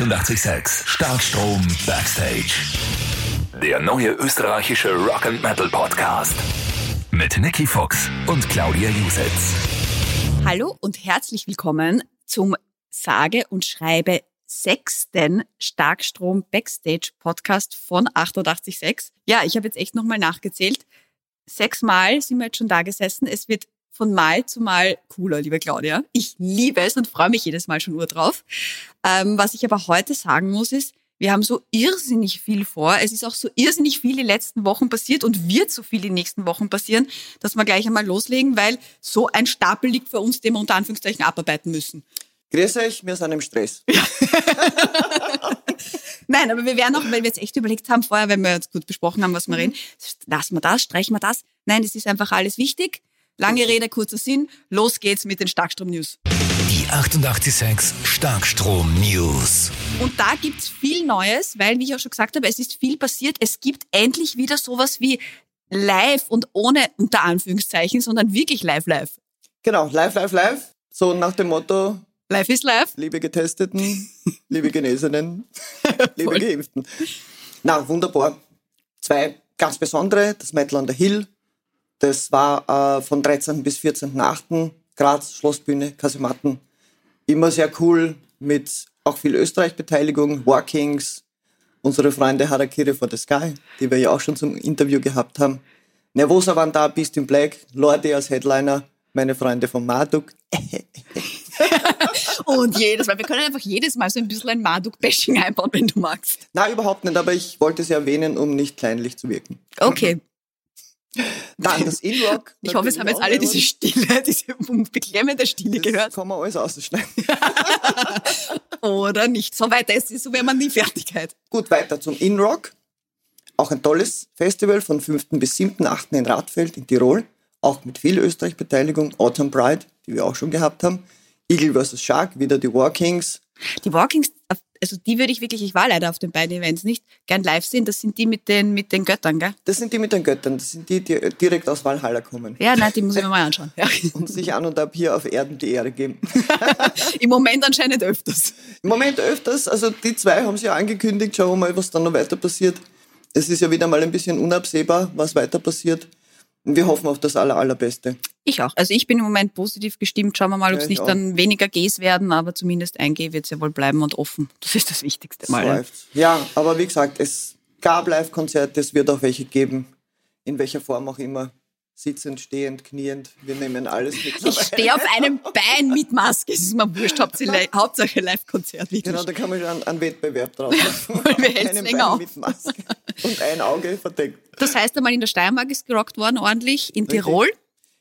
886 Starkstrom Backstage. Der neue österreichische Rock and Metal Podcast mit Nicky Fox und Claudia Jusitz. Hallo und herzlich willkommen zum sage und schreibe sechsten Starkstrom Backstage Podcast von 886. Ja, ich habe jetzt echt nochmal nachgezählt. Sechsmal sind wir jetzt schon da gesessen. Es wird von Mal zu Mal cooler, liebe Claudia. Ich liebe es und freue mich jedes Mal schon nur drauf. Ähm, was ich aber heute sagen muss, ist, wir haben so irrsinnig viel vor. Es ist auch so irrsinnig viel die letzten Wochen passiert und wird so viel die nächsten Wochen passieren, dass wir gleich einmal loslegen, weil so ein Stapel liegt für uns, den wir unter Anführungszeichen abarbeiten müssen. Grüß euch, wir sind im Stress. Nein, aber wir werden auch, weil wir jetzt echt überlegt haben vorher, wenn wir jetzt gut besprochen haben, was wir reden, lassen wir das, streichen wir das. Nein, es ist einfach alles wichtig. Lange Rede, kurzer Sinn. Los geht's mit den Starkstrom-News. Die 886 Starkstrom News. Und da gibt's viel Neues, weil, wie ich auch schon gesagt habe, es ist viel passiert. Es gibt endlich wieder sowas wie live und ohne unter Anführungszeichen, sondern wirklich live, live. Genau, live, live, live. So nach dem Motto, Live ist live. liebe Getesteten, liebe Genesenen, liebe Voll. Geimpften. Na, wunderbar. Zwei ganz besondere, das Metal on the Hill. Das war äh, von 13. bis 14.8. Graz, Schlossbühne, Kasematten. Immer sehr cool, mit auch viel Österreich-Beteiligung, Walkings, unsere Freunde Harakiri for the Sky, die wir ja auch schon zum Interview gehabt haben. Nervosa waren da, Beast in Black, Lordi als Headliner, meine Freunde von Marduk. Und jedes Mal, wir können einfach jedes Mal so ein bisschen ein Marduk-Bashing einbauen, wenn du magst. Na, überhaupt nicht, aber ich wollte es erwähnen, um nicht kleinlich zu wirken. Okay. Dann das In-Rock. Ich hoffe, es haben jetzt alle diese Stille, diese beklemmende Stille Das gehört. kann man alles ausschneiden. Oder nicht. So weiter ist es, so wäre man nie Fertigkeit. Gut, weiter zum In-Rock. Auch ein tolles Festival von 5. bis 7. 8. in Radfeld in Tirol. Auch mit viel Österreich-Beteiligung. Autumn Pride, die wir auch schon gehabt haben. Eagle vs. Shark, wieder die Walkings. Die Walkings, also die würde ich wirklich, ich war leider auf den beiden Events nicht, gern live sehen. Das sind die mit den, mit den Göttern, gell? Das sind die mit den Göttern. Das sind die, die direkt aus Valhalla kommen. Ja, nein, die muss ich mir mal anschauen. Ja. Und sich an und ab hier auf Erden die Ehre geben. Im Moment anscheinend öfters. Im Moment öfters, also die zwei haben sie ja angekündigt, schauen wir mal, was dann noch weiter passiert. Es ist ja wieder mal ein bisschen unabsehbar, was weiter passiert. Wir hoffen auf das Aller, Allerbeste. Ich auch. Also ich bin im Moment positiv gestimmt. Schauen wir mal, ob Ja, es ich nicht auch. dann weniger Gs werden, aber zumindest ein G wird es ja wohl bleiben und offen. Das ist das Wichtigste mal. ja. Ja, aber wie gesagt, es gab Live-Konzerte, es wird auch welche geben, in welcher Form auch immer. Sitzend, stehend, kniend, wir nehmen alles mit. Ich stehe auf einem Bein mit Maske. Es ist mir wurscht. Hauptsache Live-Konzert. Genau, da kann man schon einen, Wettbewerb draus machen. Hält's Einem Bein auf? mit Maske und ein Auge verdeckt. Das heißt einmal, in der Steiermark ist gerockt worden, ordentlich. In Tirol.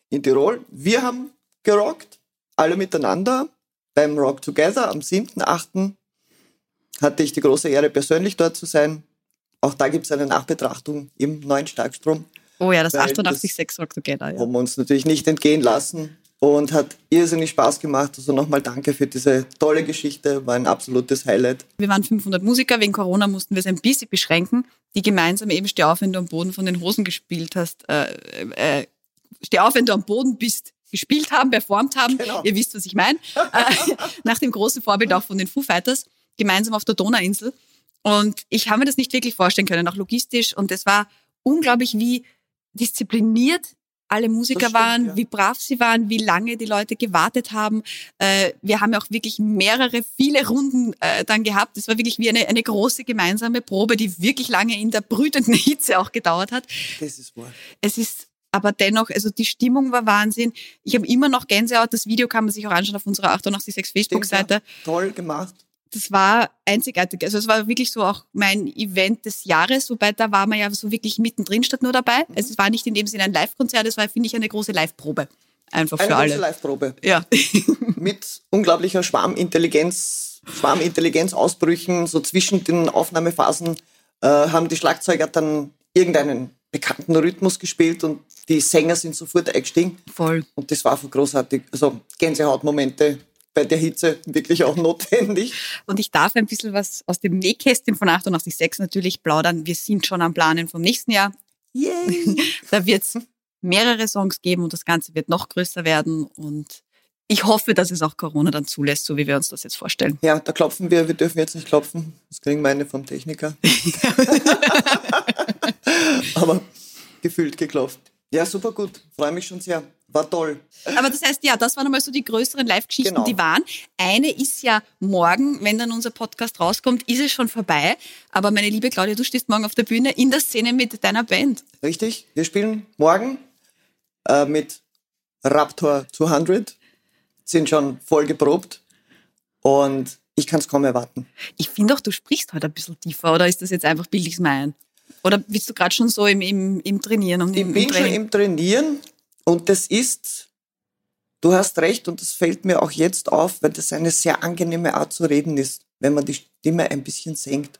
In Tirol, wir haben gerockt, alle miteinander, beim Rock Together am 7.8. hatte ich die große Ehre, persönlich dort zu sein. Auch da gibt es eine Nachbetrachtung im neuen Starkstrom. Oh ja, das Weil 88.6 Rock Together. Ja. haben wir uns natürlich nicht entgehen lassen und hat irrsinnig Spaß gemacht. Also nochmal danke für diese tolle Geschichte, war ein absolutes Highlight. Wir waren 500 Musiker. Wegen Corona mussten wir es ein bisschen beschränken, die gemeinsam eben Steh auf, wenn du am Boden von den Hosen gespielt hast. Äh, äh, Steh auf, wenn du am Boden bist, gespielt haben, performt haben. Genau. Ihr wisst, was ich meine. äh, nach dem großen Vorbild auch von den Foo Fighters, gemeinsam auf der Donauinsel. Und ich habe mir das nicht wirklich vorstellen können, auch logistisch. Und es war unglaublich, wie diszipliniert alle Musiker stimmt, waren, ja. wie brav sie waren, wie lange die Leute gewartet haben. Äh, wir haben ja auch wirklich mehrere, viele Runden äh, dann gehabt. Es war wirklich wie eine, eine große gemeinsame Probe, die wirklich lange in der brütenden Hitze auch gedauert hat. Das ist wahr. Es ist aber dennoch, also die Stimmung war Wahnsinn. Ich habe immer noch Gänsehaut. Das Video kann man sich auch anschauen auf unserer 886 Facebook-Seite. Toll gemacht. Das war einzigartig. Also es war wirklich so auch mein Event des Jahres, wobei da war man ja so wirklich mittendrin statt nur dabei. Mhm. Es war nicht in dem Sinne ein Live-Konzert, es war, finde ich, eine große Live-Probe. Einfach Eine für große alle. Live-Probe. Ja. mit unglaublicher Schwarmintelligenz, Schwarmintelligenz-Ausbrüchen, so zwischen den Aufnahmephasen äh, haben die Schlagzeuger dann irgendeinen bekannten Rhythmus gespielt und die Sänger sind sofort eingestiegen. Voll. Und das war für großartig. Also Gänsehautmomente bei der Hitze wirklich auch notwendig. Und ich darf ein bisschen was aus dem Nähkästchen von 886 natürlich plaudern. Wir sind schon am Planen vom nächsten Jahr. Yay! Da wird es mehrere Songs geben und das Ganze wird noch größer werden. Und ich hoffe, dass es auch Corona dann zulässt, so wie wir uns das jetzt vorstellen. Ja, da klopfen wir, wir dürfen jetzt nicht klopfen. Das kriegen meine vom Techniker. Aber gefühlt geklopft. Ja, super gut. Freue mich schon sehr. War toll. Aber das heißt, ja, das waren einmal so die größeren Live-Geschichten, Genau. die waren. Eine ist ja morgen, wenn dann unser Podcast rauskommt, ist es schon vorbei. Aber meine liebe Claudia, du stehst morgen auf der Bühne in der Szene mit deiner Band. Richtig? Wir spielen morgen äh, mit Raptor 200. Sind schon voll geprobt. Und ich kann es kaum erwarten. Ich finde auch, du sprichst heute ein bisschen tiefer, oder ist das jetzt einfach bildliches Meien? Oder bist du gerade schon so im, im, im Trainieren und Ich im, bin im schon im Trainieren und das ist, du hast recht und das fällt mir auch jetzt auf, weil das eine sehr angenehme Art zu reden ist, wenn man die Stimme ein bisschen senkt.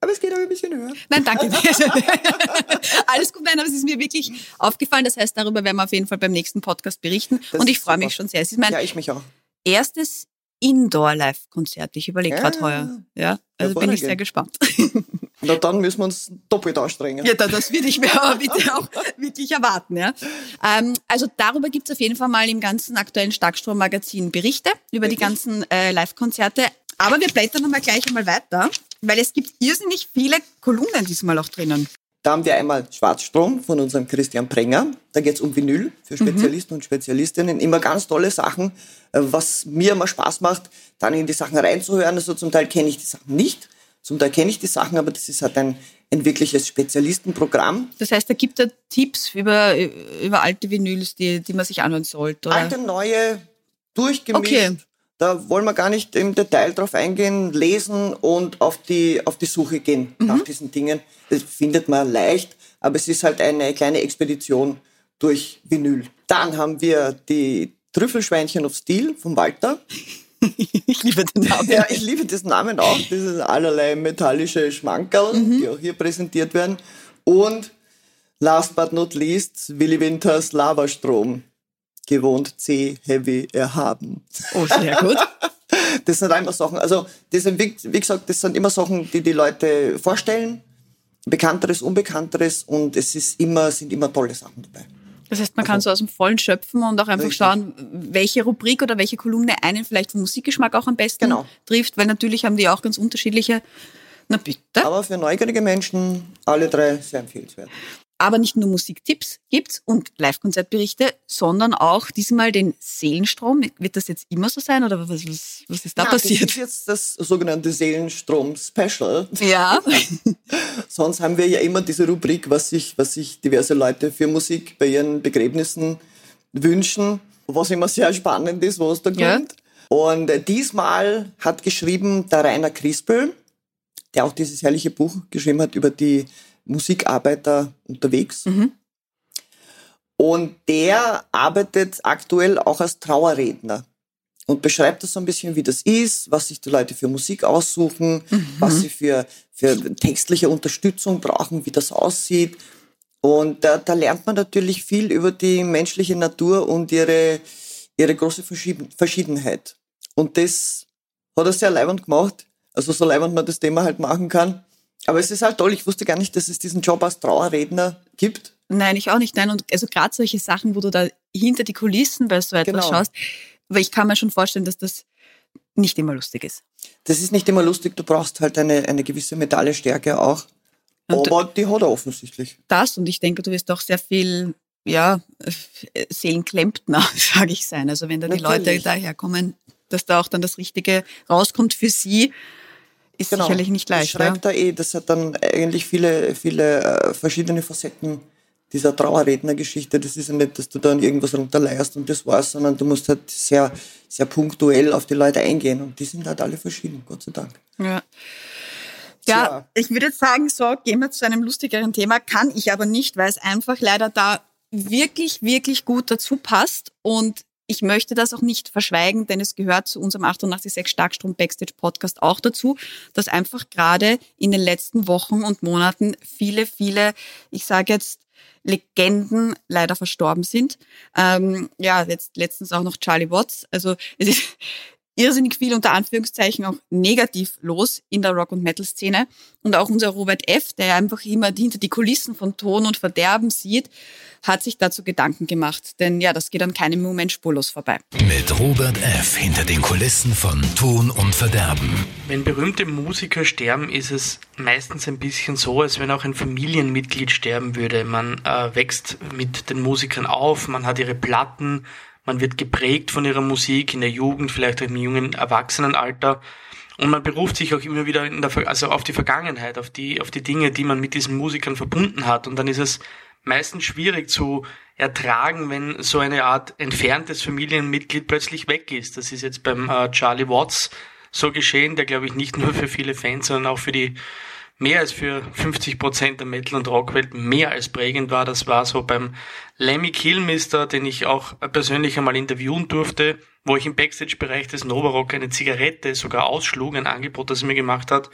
Aber es geht auch ein bisschen höher. Nein, danke. Alles gut, nein, aber es ist mir wirklich aufgefallen. Das heißt, darüber werden wir auf jeden Fall beim nächsten Podcast berichten. Das und ich freue mich schon sehr. Es ist mein Ja, ich mich auch. erstes Indoor-Live-Konzert. Ich überlege Ja. gerade heuer. Ja, also bin ich sehr gespannt. Na dann müssen wir uns doppelt anstrengen. Ja, da- das würde ich mir aber bitte auch wirklich erwarten. Ja. Ähm, also darüber gibt es auf jeden Fall mal im ganzen aktuellen Starkstrom-Magazin Berichte über die Wirklich? ganzen äh, Live-Konzerte. Aber wir blättern nochmal gleich einmal weiter, weil es gibt irrsinnig viele Kolumnen diesmal auch drinnen. Da haben wir einmal Schwarzstrom von unserem Christian Prenger. Da geht es um Vinyl für Spezialisten und Spezialistinnen. Immer ganz tolle Sachen, äh, was mir immer Spaß macht, dann in die Sachen reinzuhören. Also zum Teil kenne ich die Sachen nicht, zum Teil kenne ich die Sachen, aber das ist halt ein, ein wirkliches Spezialistenprogramm. Das heißt, da gibt er Tipps über, über alte Vinyls, die, die man sich anhören sollte. Oder? Alte, neue, durchgemischt. Okay. Da wollen wir gar nicht im Detail drauf eingehen, lesen und auf die, auf die Suche gehen Mhm. nach diesen Dingen. Das findet man leicht, aber es ist halt eine kleine Expedition durch Vinyl. Dann haben wir die Trüffelschweinchen of Steel von Walter. ich liebe den Namen. Ja, ich liebe diesen Namen auch. Das sind allerlei metallische Schmankerl, Mhm. die auch hier präsentiert werden. Und last but not least, Willy Winters Lavastrom. Gewohnt C, Heavy, erhaben. Oh, sehr gut. Das sind einfach Sachen, also das sind, wie, wie gesagt, das sind immer Sachen, die die Leute vorstellen. Bekannteres, Unbekannteres und es ist immer, sind immer tolle Sachen dabei. Das heißt, man kann so aus dem Vollen schöpfen und auch einfach Richtig. schauen, welche Rubrik oder welche Kolumne einen vielleicht vom Musikgeschmack auch am besten Genau. trifft, weil natürlich haben die auch ganz unterschiedliche. Na bitte. Aber für neugierige Menschen alle drei sehr empfehlenswert. Aber nicht nur Musiktipps gibt's und Live-Konzertberichte, sondern auch diesmal den Seelenstrom. Wird das jetzt immer so sein oder was, was, was ist da Na, Das ist passiert? jetzt das sogenannte Seelenstrom-Special. Ja, Sonst haben wir ja immer diese Rubrik, was sich, was sich diverse Leute für Musik bei ihren Begräbnissen wünschen, was immer sehr spannend ist, was da kommt. Ja. Und äh, diesmal hat geschrieben der Rainer Krispel, der auch dieses herrliche Buch geschrieben hat über die Musikarbeiter unterwegs. Und der arbeitet aktuell auch als Trauerredner und beschreibt das so ein bisschen, wie das ist, was sich die Leute für Musik aussuchen, was sie für, für textliche Unterstützung brauchen, wie das aussieht. Und da, da lernt man natürlich viel über die menschliche Natur und ihre, ihre große Verschieden- Verschiedenheit. Und das hat er sehr leibend gemacht. Also so leibend man das Thema halt machen kann. Aber es ist halt toll. Ich wusste gar nicht, dass es diesen Job als Trauerredner gibt. nein, ich auch nicht. Nein, und also gerade solche Sachen, wo du da hinter die Kulissen bei so etwas Genau. schaust, weil ich kann mir schon vorstellen, dass das nicht immer lustig ist. Das ist nicht immer lustig. Du brauchst halt eine, eine gewisse mentale Stärke auch. Und- Aber die hat er offensichtlich. das und ich denke, du wirst doch sehr viel, ja, Seelenklempner, sage ich sein. Also wenn da die Leute Natürlich. daherkommen, dass da auch dann das Richtige rauskommt für sie, ist sicherlich nicht leicht. Das schreibt Ja? er eh. Das hat dann eigentlich viele, viele äh, verschiedene Facetten dieser Trauerrednergeschichte. Das ist ja nicht, dass du dann irgendwas runterleierst und das war's, sondern du musst halt sehr, sehr punktuell auf die Leute eingehen. Und die sind halt alle verschieden, Gott sei Dank. Ja. Ja, Tja. ich würde jetzt sagen, so, gehen wir zu einem lustigeren Thema. Kann ich aber nicht, weil es einfach leider da wirklich, wirklich gut dazu passt. Und ich möchte das auch nicht verschweigen, denn es gehört zu unserem 886 Starkstrom Backstage Podcast auch dazu, dass einfach gerade in den letzten Wochen und Monaten viele, viele, ich sage jetzt, Legenden leider verstorben sind. Ähm, ja, jetzt letztens auch noch Charlie Watts. Also es ist, irrsinnig viel unter Anführungszeichen auch negativ los in der Rock- und Metal-Szene. Und auch unser Robert F., der einfach immer hinter die Kulissen von Ton und Verderben sieht, hat sich dazu Gedanken gemacht. Denn ja, das geht an keinem Moment spurlos vorbei. Mit Robert F. hinter den Kulissen von Ton und Verderben. Wenn berühmte Musiker sterben, ist es meistens ein bisschen so, als wenn auch ein Familienmitglied sterben würde. Man äh, wächst mit den Musikern auf, man hat ihre Platten, man wird geprägt von ihrer Musik in der Jugend, vielleicht auch im jungen Erwachsenenalter. Und man beruft sich auch immer wieder der, also auf die Vergangenheit, auf die, auf die Dinge, die man mit diesen Musikern verbunden hat. Und dann ist es meistens schwierig zu ertragen, wenn so eine Art entferntes Familienmitglied plötzlich weg ist. Das ist jetzt beim äh, Charlie Watts so geschehen, der glaube ich nicht nur für viele Fans, sondern auch für die mehr als für 50 Prozent der Metal- und Rockwelt mehr als prägend war. Das war so beim Lemmy Kilmister, den ich auch persönlich einmal interviewen durfte, wo ich im Backstage-Bereich des Novarock eine Zigarette sogar ausschlug, ein Angebot, das er mir gemacht hat.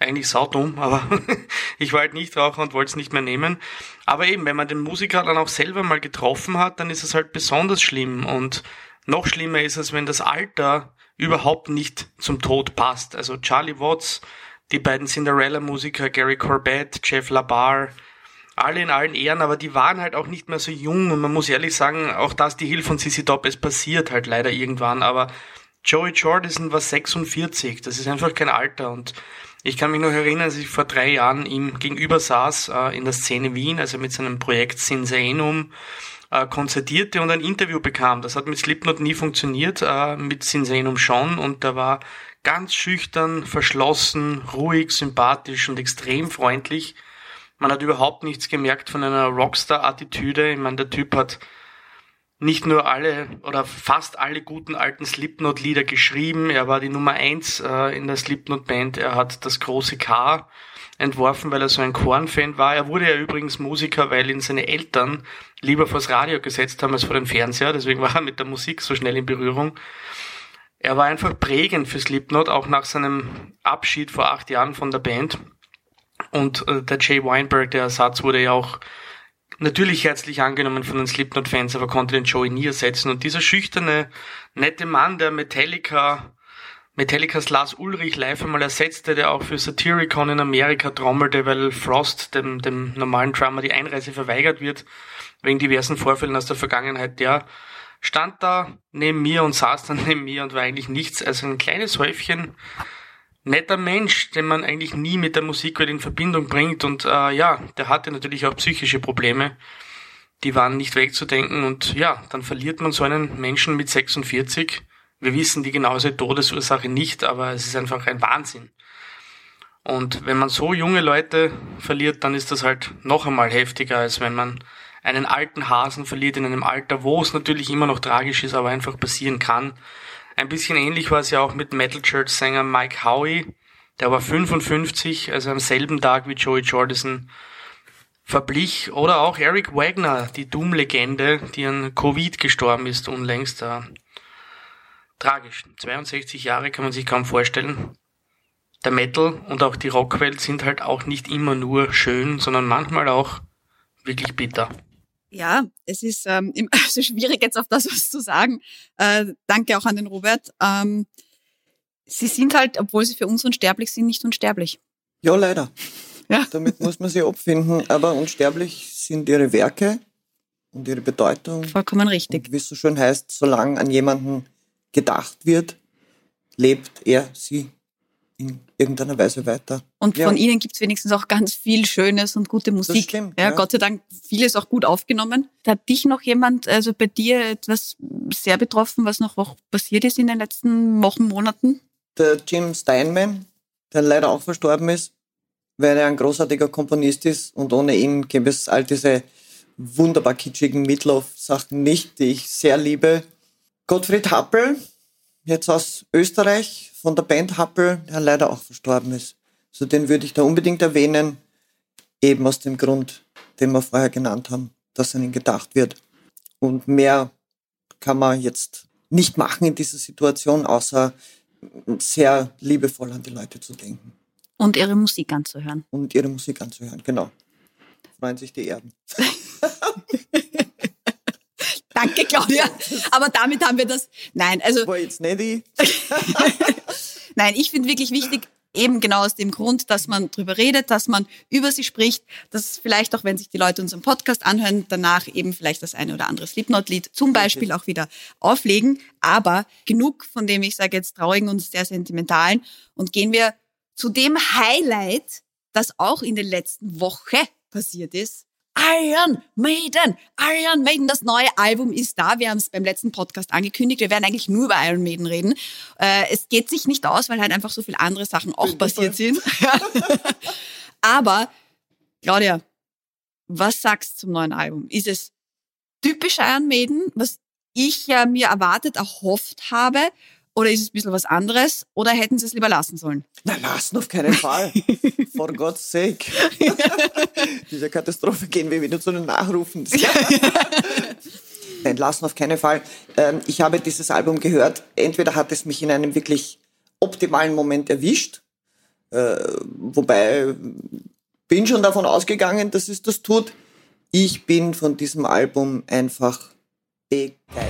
Eigentlich saudumm, aber ich war halt nicht Raucher und wollte es nicht mehr nehmen. Aber eben, wenn man den Musiker dann auch selber mal getroffen hat, dann ist es halt besonders schlimm. Und noch schlimmer ist es, wenn das Alter überhaupt nicht zum Tod passt. Also Charlie Watts, die beiden Cinderella-Musiker Gary Corbett, Jeff LaBar, alle in allen Ehren, aber die waren halt auch nicht mehr so jung. Und man muss ehrlich sagen, auch das die Hilfe von CC Top, es passiert halt leider irgendwann, aber Joey Jordison war 46, das ist einfach kein Alter. Und ich kann mich noch erinnern, als ich vor drei Jahren ihm gegenüber saß äh, in der Szene Wien, also mit seinem Projekt Sinsaenum, äh, konzertierte und ein Interview bekam. Das hat mit Slipknot nie funktioniert, äh, mit Sinsaenum schon und da war ganz schüchtern, verschlossen, ruhig, sympathisch und extrem freundlich. Man hat überhaupt nichts gemerkt von einer Rockstar-Attitüde. Ich meine, der Typ hat nicht nur alle oder fast alle guten alten Slipknot-Lieder geschrieben. Er war die Nummer eins äh, in der Slipknot-Band. Er hat das große K entworfen, weil er so ein Korn-Fan war. Er wurde ja übrigens Musiker, weil ihn seine Eltern lieber vors Radio gesetzt haben als vor den Fernseher. Deswegen war er mit der Musik so schnell in Berührung. Er war einfach prägend für Slipknot, auch nach seinem Abschied vor acht Jahren von der Band. Und äh, der Jay Weinberg, der Ersatz, wurde ja auch natürlich herzlich angenommen von den Slipknot-Fans, aber konnte den Joey nie ersetzen. Und dieser schüchterne, nette Mann, der Metallica, Metallicas Lars Ulrich live einmal ersetzte, der auch für Satyricon in Amerika trommelte, weil Frost, dem, dem normalen Drummer, die Einreise verweigert wird, wegen diversen Vorfällen aus der Vergangenheit, der stand da neben mir und saß dann neben mir und war eigentlich nichts als ein kleines Häufchen netter Mensch, den man eigentlich nie mit der Musikwelt in Verbindung bringt. Und äh, ja, der hatte natürlich auch psychische Probleme. Die waren nicht wegzudenken. Und ja, dann verliert man so einen Menschen mit 46. Wir wissen die genaue Todesursache nicht, aber es ist einfach ein Wahnsinn. Und wenn man so junge Leute verliert, dann ist das halt noch einmal heftiger, als wenn man einen alten Hasen verliert in einem Alter, wo es natürlich immer noch tragisch ist, aber einfach passieren kann. Ein bisschen ähnlich war es ja auch mit Metal Church Sänger Mike Howie. Der war 55, also am selben Tag wie Joey Jordison verblich. Oder auch Eric Wagner, die Doom-Legende, die an Covid gestorben ist unlängst. Tragisch. 62 Jahre kann man sich kaum vorstellen. Der Metal und auch die Rockwelt sind halt auch nicht immer nur schön, sondern manchmal auch wirklich bitter. Ja, es ist ähm, also schwierig jetzt auf das was zu sagen. Äh, danke auch an den Robert. Ähm, sie sind halt, obwohl sie für uns unsterblich sind, nicht unsterblich. Ja, leider. Ja. Damit muss man sich abfinden. Aber unsterblich sind ihre Werke und ihre Bedeutung. Vollkommen richtig. Und wie es so schön heißt, solange an jemanden gedacht wird, lebt er, sie in irgendeiner Weise weiter. Und ja. von Ihnen gibt es wenigstens auch ganz viel Schönes und gute Musik. Stimmt, ja, ja, Gott sei Dank vieles auch gut aufgenommen. Hat dich noch jemand, also bei dir etwas sehr betroffen, was noch passiert ist in den letzten Wochen, Monaten? Der Jim Steinman, der leider auch verstorben ist, weil er ein großartiger Komponist ist und ohne ihn gäbe es all diese wunderbar kitschigen Meatloaf-Sachen nicht, die ich sehr liebe. Gottfried Happel, jetzt aus Österreich, von der Band Happel, der leider auch verstorben ist. So den würde ich da unbedingt erwähnen, eben aus dem Grund, den wir vorher genannt haben, dass an ihn gedacht wird. Und mehr kann man jetzt nicht machen in dieser Situation, außer sehr liebevoll an die Leute zu denken. Und ihre Musik anzuhören. Und ihre Musik anzuhören, genau. Freuen sich die Erben. Danke, Claudia. Aber damit haben wir das. Nein, also. War jetzt nicht ich. Nein, ich finde wirklich wichtig, eben genau aus dem Grund, dass man drüber redet, dass man über sie spricht, dass vielleicht auch, wenn sich die Leute unseren Podcast anhören, danach eben vielleicht das eine oder andere Slipknot-Lied zum Beispiel auch wieder auflegen. Aber genug von dem, ich sage jetzt traurigen und sehr sentimentalen. Und gehen wir zu dem Highlight, das auch in der letzten Woche passiert ist. Iron Maiden, Iron Maiden, das neue Album ist da. Wir haben es beim letzten Podcast angekündigt. Wir werden eigentlich nur über Iron Maiden reden. Äh, es geht sich nicht aus, weil halt einfach so viele andere Sachen auch passiert sind. Aber Claudia, was sagst du zum neuen Album? Ist es typisch Iron Maiden, was ich ja mir erwartet, erhofft habe? Oder ist es ein bisschen was anderes? Oder hätten sie es lieber lassen sollen? Nein, lassen auf keinen Fall. For God's sake. Diese Katastrophe gehen wir wieder zu den Nachrufen. Nein, lassen auf keinen Fall. Ähm, ich habe dieses Album gehört. Entweder hat es mich in einem wirklich optimalen Moment erwischt, äh, wobei bin schon davon ausgegangen, dass es das tut. Ich bin von diesem Album einfach begeistert.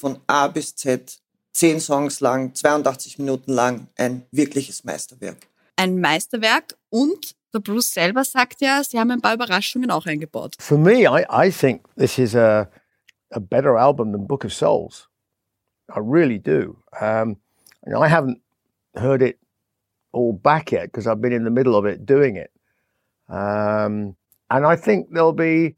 Von A bis Z, zehn Songs lang, 82 Minuten lang, ein wirkliches Meisterwerk. Ein Meisterwerk und der Bruce selber sagt ja, sie haben ein paar Überraschungen auch eingebaut. For me, I, I think this is a, a better album than Book of Souls. I really do. Um, I haven't heard it all back yet because I've been in the middle of it doing it. Um, and I think there'll be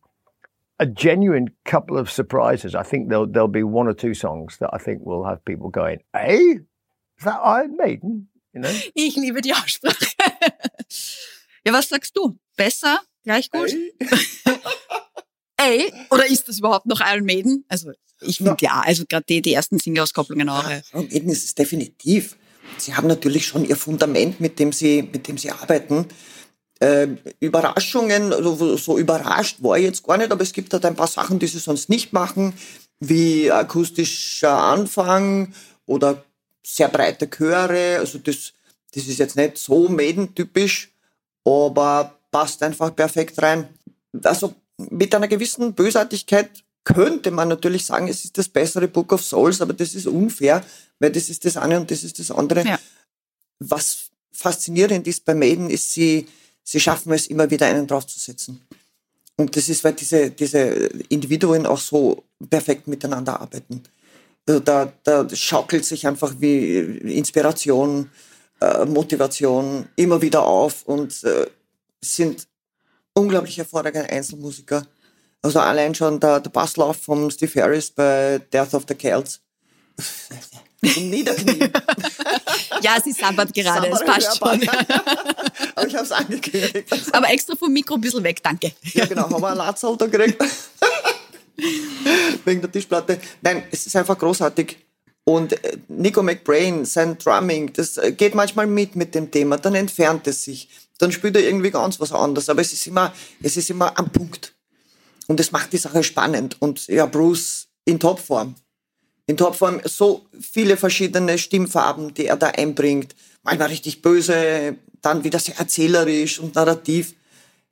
a genuine couple of surprises. I think there'll there'll be one or two songs that I think will have people going, "Hey, is that Iron Maiden?" You know? Ich liebe die Aussprache. ja, was sagst du? Besser? Gleich gut? Ey? Ey? Oder ist das überhaupt noch Iron Maiden? Also ich finde ja, also gerade die, die ersten Single-Auskopplungen auch. Ja, Iron Maiden ist es definitiv. Sie haben natürlich schon ihr Fundament, mit dem sie, mit dem sie arbeiten. Äh, Überraschungen, also so überrascht war ich jetzt gar nicht, aber es gibt halt ein paar Sachen, die sie sonst nicht machen, wie akustischer Anfang oder sehr breite Chöre. Also das, das ist jetzt nicht so Maiden-typisch, aber passt einfach perfekt rein. Also mit einer gewissen Bösartigkeit könnte man natürlich sagen, es ist das bessere Book of Souls, aber das ist unfair, weil das ist das eine und das ist das andere. Ja. Was faszinierend ist bei Maiden, ist sie, sie schaffen es immer wieder einen draufzusetzen. Und das ist, weil diese, diese Individuen auch so perfekt miteinander arbeiten. Also da, da schaukelt sich einfach wie Inspiration, äh, Motivation immer wieder auf und äh, sind unglaublich hervorragende Einzelmusiker. Also allein schon der, der Basslauf von Steve Harris bei Death of the Celts. Zum Niederknien. ja, sie sabbert gerade, es passt schon. Aber ich habe es angekündigt. Aber extra vom Mikro ein bisschen weg, danke. Ja, genau, haben wir einen Latzal da gekriegt. Wegen der Tischplatte. Nein, es ist einfach großartig. Und äh, Nico McBrain, sein Drumming, das äh, geht manchmal mit mit dem Thema, dann entfernt es sich, dann spielt er irgendwie ganz was anderes, aber es ist immer, es ist immer am Punkt. Und es macht die Sache spannend. Und ja, Bruce in Topform. In Topform so viele verschiedene Stimmfarben, die er da einbringt. Manchmal richtig böse, dann wieder sehr erzählerisch und narrativ.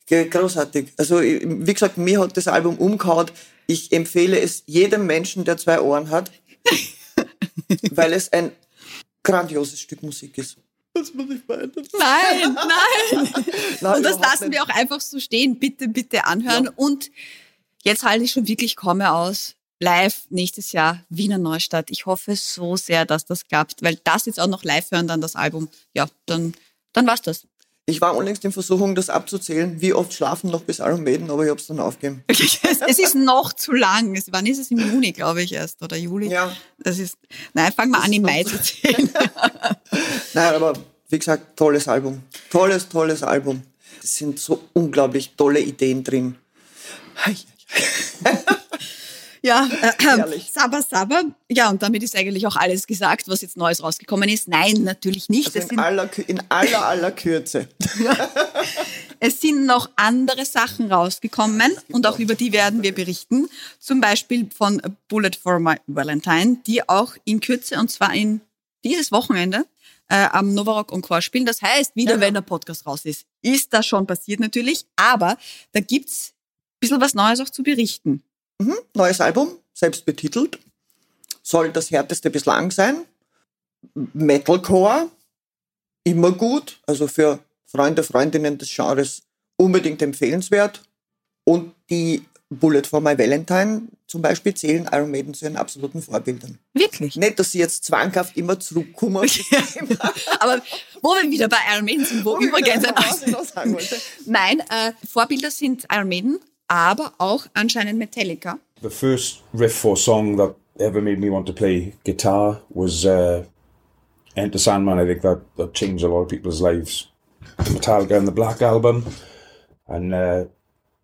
Großartig. Also, wie gesagt, mir hat das Album umgehauen. Ich empfehle es jedem Menschen, der zwei Ohren hat, weil es ein grandioses Stück Musik ist. Das muss ich meinen. Nein, nein. nein und das lassen nicht. wir auch einfach so stehen. Bitte, bitte anhören. Ja. Und jetzt halte ich schon wirklich komme aus. Live nächstes Jahr Wiener Neustadt. Ich hoffe so sehr, dass das klappt, weil das jetzt auch noch live hören, dann das Album. Ja, dann, dann war's das. Ich war unlängst in Versuchung, das abzuzählen, wie oft schlafen noch bis Iron Maiden, aber ich habe es dann aufgegeben. es ist noch zu lang. Wann ist es im Juni, glaube ich, erst? Oder Juli? Ja. Das ist, nein, fangen wir an, im Mai zu zählen. nein, aber wie gesagt, tolles Album. Tolles, tolles Album. Es sind so unglaublich tolle Ideen drin. Ja, äh, Saba Saba. Ja, und damit ist eigentlich auch alles gesagt, was jetzt Neues rausgekommen ist. Nein, natürlich nicht. Also in, aller, in aller, aller Kürze. es sind noch andere Sachen rausgekommen und auch über die werden wir berichten. Zum Beispiel von Bullet for My Valentine, die auch in Kürze und zwar in dieses Wochenende äh, am Novarock Encore spielen. Das heißt, wieder ja. wenn der Podcast raus ist, ist das schon passiert natürlich. Aber da gibt's ein bisschen was Neues auch zu berichten. Mhm. Neues Album, selbst betitelt. Soll das härteste bislang sein. Metalcore, immer gut. Also für Freunde, Freundinnen des Genres unbedingt empfehlenswert. Und die Bullet for My Valentine zum Beispiel zählen Iron Maiden zu ihren absoluten Vorbildern. Wirklich? Nicht, dass sie jetzt zwanghaft immer zurückkommen. Aber wo wir wieder bei Iron Maiden sind, wo, wo übrigens ein Nein, äh, Vorbilder sind Iron Maiden, aber auch anscheinend Metallica. The first riff or song that ever made me want to play guitar was uh, Enter Sandman. I think that, that changed a lot of people's lives. Metallica and the Black Album. And uh,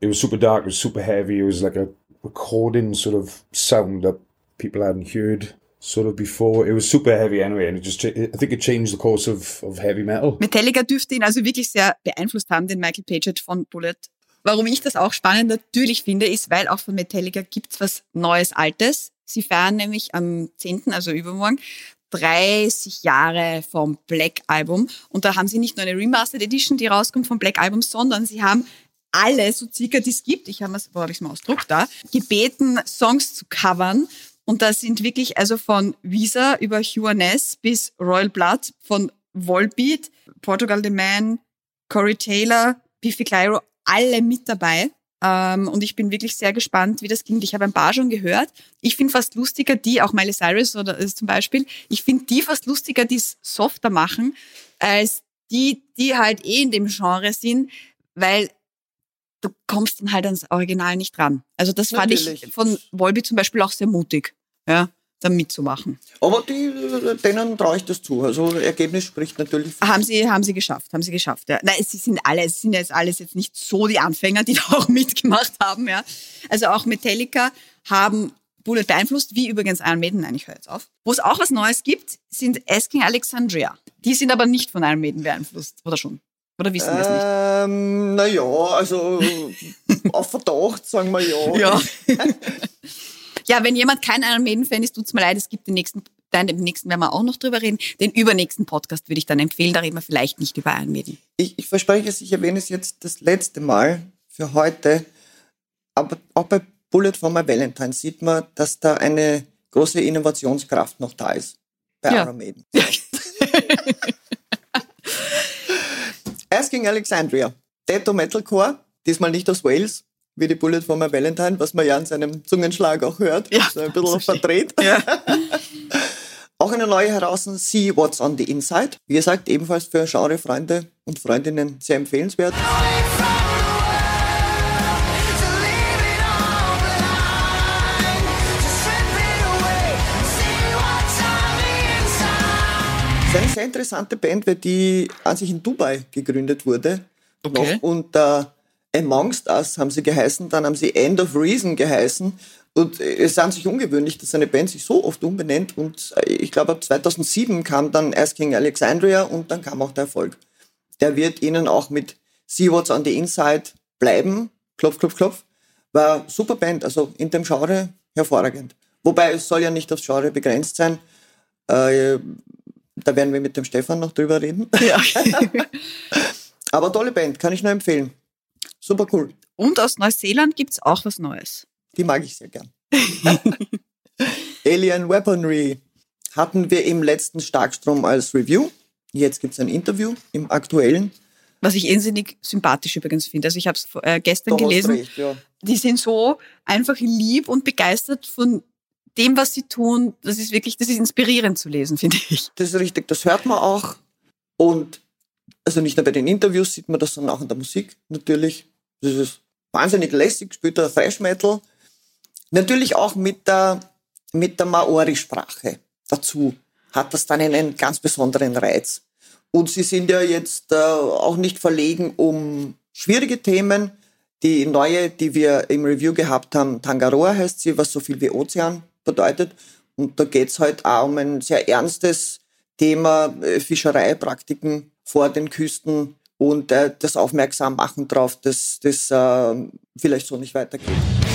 it was super dark, it was super heavy, it was like a recording sort of sound that people hadn't heard sort of before. It was super heavy anyway, and it just I think it changed the course of, of heavy metal. Metallica dürfte ihn also wirklich sehr beeinflusst haben, den Michael Paget von Bullet. Warum ich das auch spannend natürlich finde, ist, weil auch von Metallica gibt's was Neues, Altes. Sie feiern nämlich am 10., also übermorgen, 30 Jahre vom Black Album. Und da haben sie nicht nur eine Remastered Edition, die rauskommt vom Black Album, sondern sie haben alle, so circa, die es gibt, ich habe es, wo habe es mal ausdruckt da, gebeten, Songs zu covern. Und da sind wirklich also von Visa über Hugh Ness bis Royal Blood, von Volbeat, Portugal the Man, Corey Taylor, Biffy Clyro, alle mit dabei. Ähm, und ich bin wirklich sehr gespannt, wie das klingt. Ich habe ein paar schon gehört. Ich finde fast lustiger die, auch Miley Cyrus oder äh, zum Beispiel, ich finde die fast lustiger, die es softer machen, als die, die halt eh in dem Genre sind, weil du kommst dann halt ans Original nicht dran. Also das Natürlich. fand ich von Wolby zum Beispiel auch sehr mutig, ja, da mitzumachen. Aber die, denen traue ich das zu. Also Ergebnis spricht natürlich. Haben sie, haben sie geschafft, haben sie geschafft. Ja. Nein, sie sind alle, es sind jetzt alles jetzt nicht so die Anfänger, die da auch mitgemacht haben. Ja. Also auch Metallica haben Bullet beeinflusst, wie übrigens Iron Maiden, nein, ich höre jetzt auf. Wo es auch was Neues gibt, sind Asking Alexandria. Die sind aber nicht von Iron Maiden beeinflusst, oder schon? Oder wissen wir es nicht? Ähm, naja, also auf Verdacht sagen wir ja. Ja, ja wenn jemand kein Iron Maiden-Fan ist, tut's mir leid, es gibt den nächsten, dann den nächsten werden wir auch noch drüber reden. Den übernächsten Podcast würde ich dann empfehlen, da reden wir vielleicht nicht über Iron Maiden. Ich, ich verspreche es, ich erwähne es jetzt das letzte Mal für heute, aber auch bei Bullet for My Valentine sieht man, dass da eine große Innovationskraft noch da ist bei ja. Iron Maiden. Asking Alexandria. Dead Metalcore, diesmal nicht aus Wales, wie die Bullet for My Valentine, was man ja an seinem Zungenschlag auch hört. Ja, so ein bisschen verdreht. Ja. auch eine neue heraus, See What's on the Inside. Wie gesagt, ebenfalls für Genrefreunde und Freundinnen sehr empfehlenswert. eine sehr interessante Band, weil die an sich in Dubai gegründet wurde. Okay. Noch unter Amongst Us haben sie geheißen, dann haben sie End of Reason geheißen. Und es ist an sich ungewöhnlich, dass eine Band sich so oft umbenennt. Und ich glaube, ab 2007 kam dann Asking Alexandria und dann kam auch der Erfolg. Der wird ihnen auch mit See What's on the Inside bleiben. Klopf, klopf, klopf. War super Band, also in dem Genre hervorragend. Wobei es soll ja nicht aufs Genre begrenzt sein. Äh, da werden wir mit dem Stefan noch drüber reden. Ja. Aber tolle Band, kann ich nur empfehlen. Super cool. Und aus Neuseeland gibt es auch was Neues. Die mag ich sehr gern. Alien Weaponry hatten wir im letzten Starkstrom als Review. Jetzt gibt es ein Interview im aktuellen. Was ich irrsinnig sympathisch übrigens finde. Also ich habe es äh, gestern gelesen. Recht, ja. Die sind so einfach lieb und begeistert von dem, was sie tun, das ist wirklich, das ist inspirierend zu lesen, finde ich. Das ist richtig, das hört man auch. Und also nicht nur bei den Interviews sieht man das, sondern auch in der Musik natürlich. Das ist wahnsinnig lässig, spielt er Thrash Metal. Natürlich auch mit der, mit der Maori-Sprache dazu hat das dann einen ganz besonderen Reiz. Und sie sind ja jetzt äh, auch nicht verlegen um schwierige Themen. Die neue, die wir im Review gehabt haben, Tangaroa heißt sie, was so viel wie Ozean bedeutet. Und da geht's halt auch um ein sehr ernstes Thema äh, Fischereipraktiken vor den Küsten und äh, das Aufmerksam machen drauf, dass das äh, vielleicht so nicht weitergeht.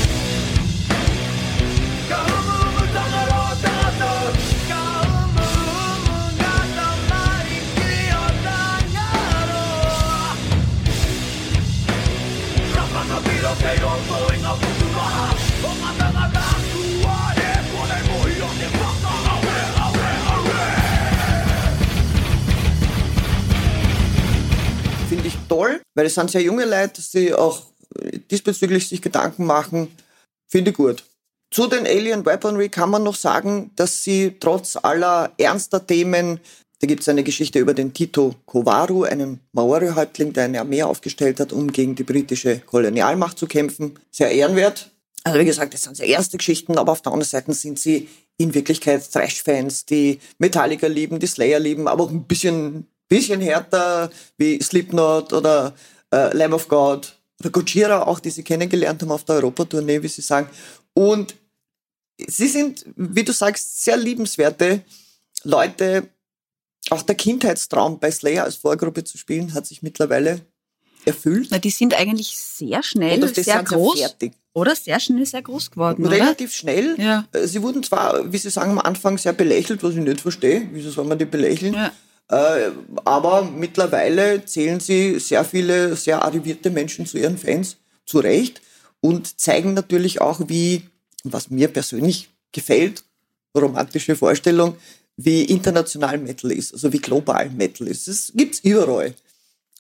Weil es sind sehr junge Leute, dass sie auch diesbezüglich sich Gedanken machen. Finde ich gut. Zu den Alien Weaponry kann man noch sagen, dass sie trotz aller ernster Themen, da gibt es eine Geschichte über den Tito Kowaru, einen Maori-Häuptling, der eine Armee aufgestellt hat, um gegen die britische Kolonialmacht zu kämpfen. Sehr ehrenwert. Also wie gesagt, das sind sehr erste Geschichten, aber auf der anderen Seite sind sie in Wirklichkeit Thrash-Fans, die Metallica lieben, die Slayer lieben, aber auch ein bisschen, bisschen härter wie Slipknot oder äh, Lamb of God oder Gojira auch, die sie kennengelernt haben auf der Europatournee, wie sie sagen. Und sie sind, wie du sagst, sehr liebenswerte Leute. Auch der Kindheitstraum bei Slayer als Vorgruppe zu spielen hat sich mittlerweile erfüllt. Na, die sind eigentlich sehr schnell, sehr groß. fertig. Oder sehr schnell, sehr groß geworden, oder? Relativ schnell. Ja. Äh, Sie wurden zwar, wie Sie sagen, am Anfang sehr belächelt, was ich nicht verstehe. Wieso soll man die belächeln? Ja. Äh, aber mittlerweile zählen sie sehr viele sehr arrivierte Menschen zu ihren Fans, zu Recht, und zeigen natürlich auch, wie, was mir persönlich gefällt, romantische Vorstellung, wie international Metal ist, also wie global Metal ist. Das gibt's überall.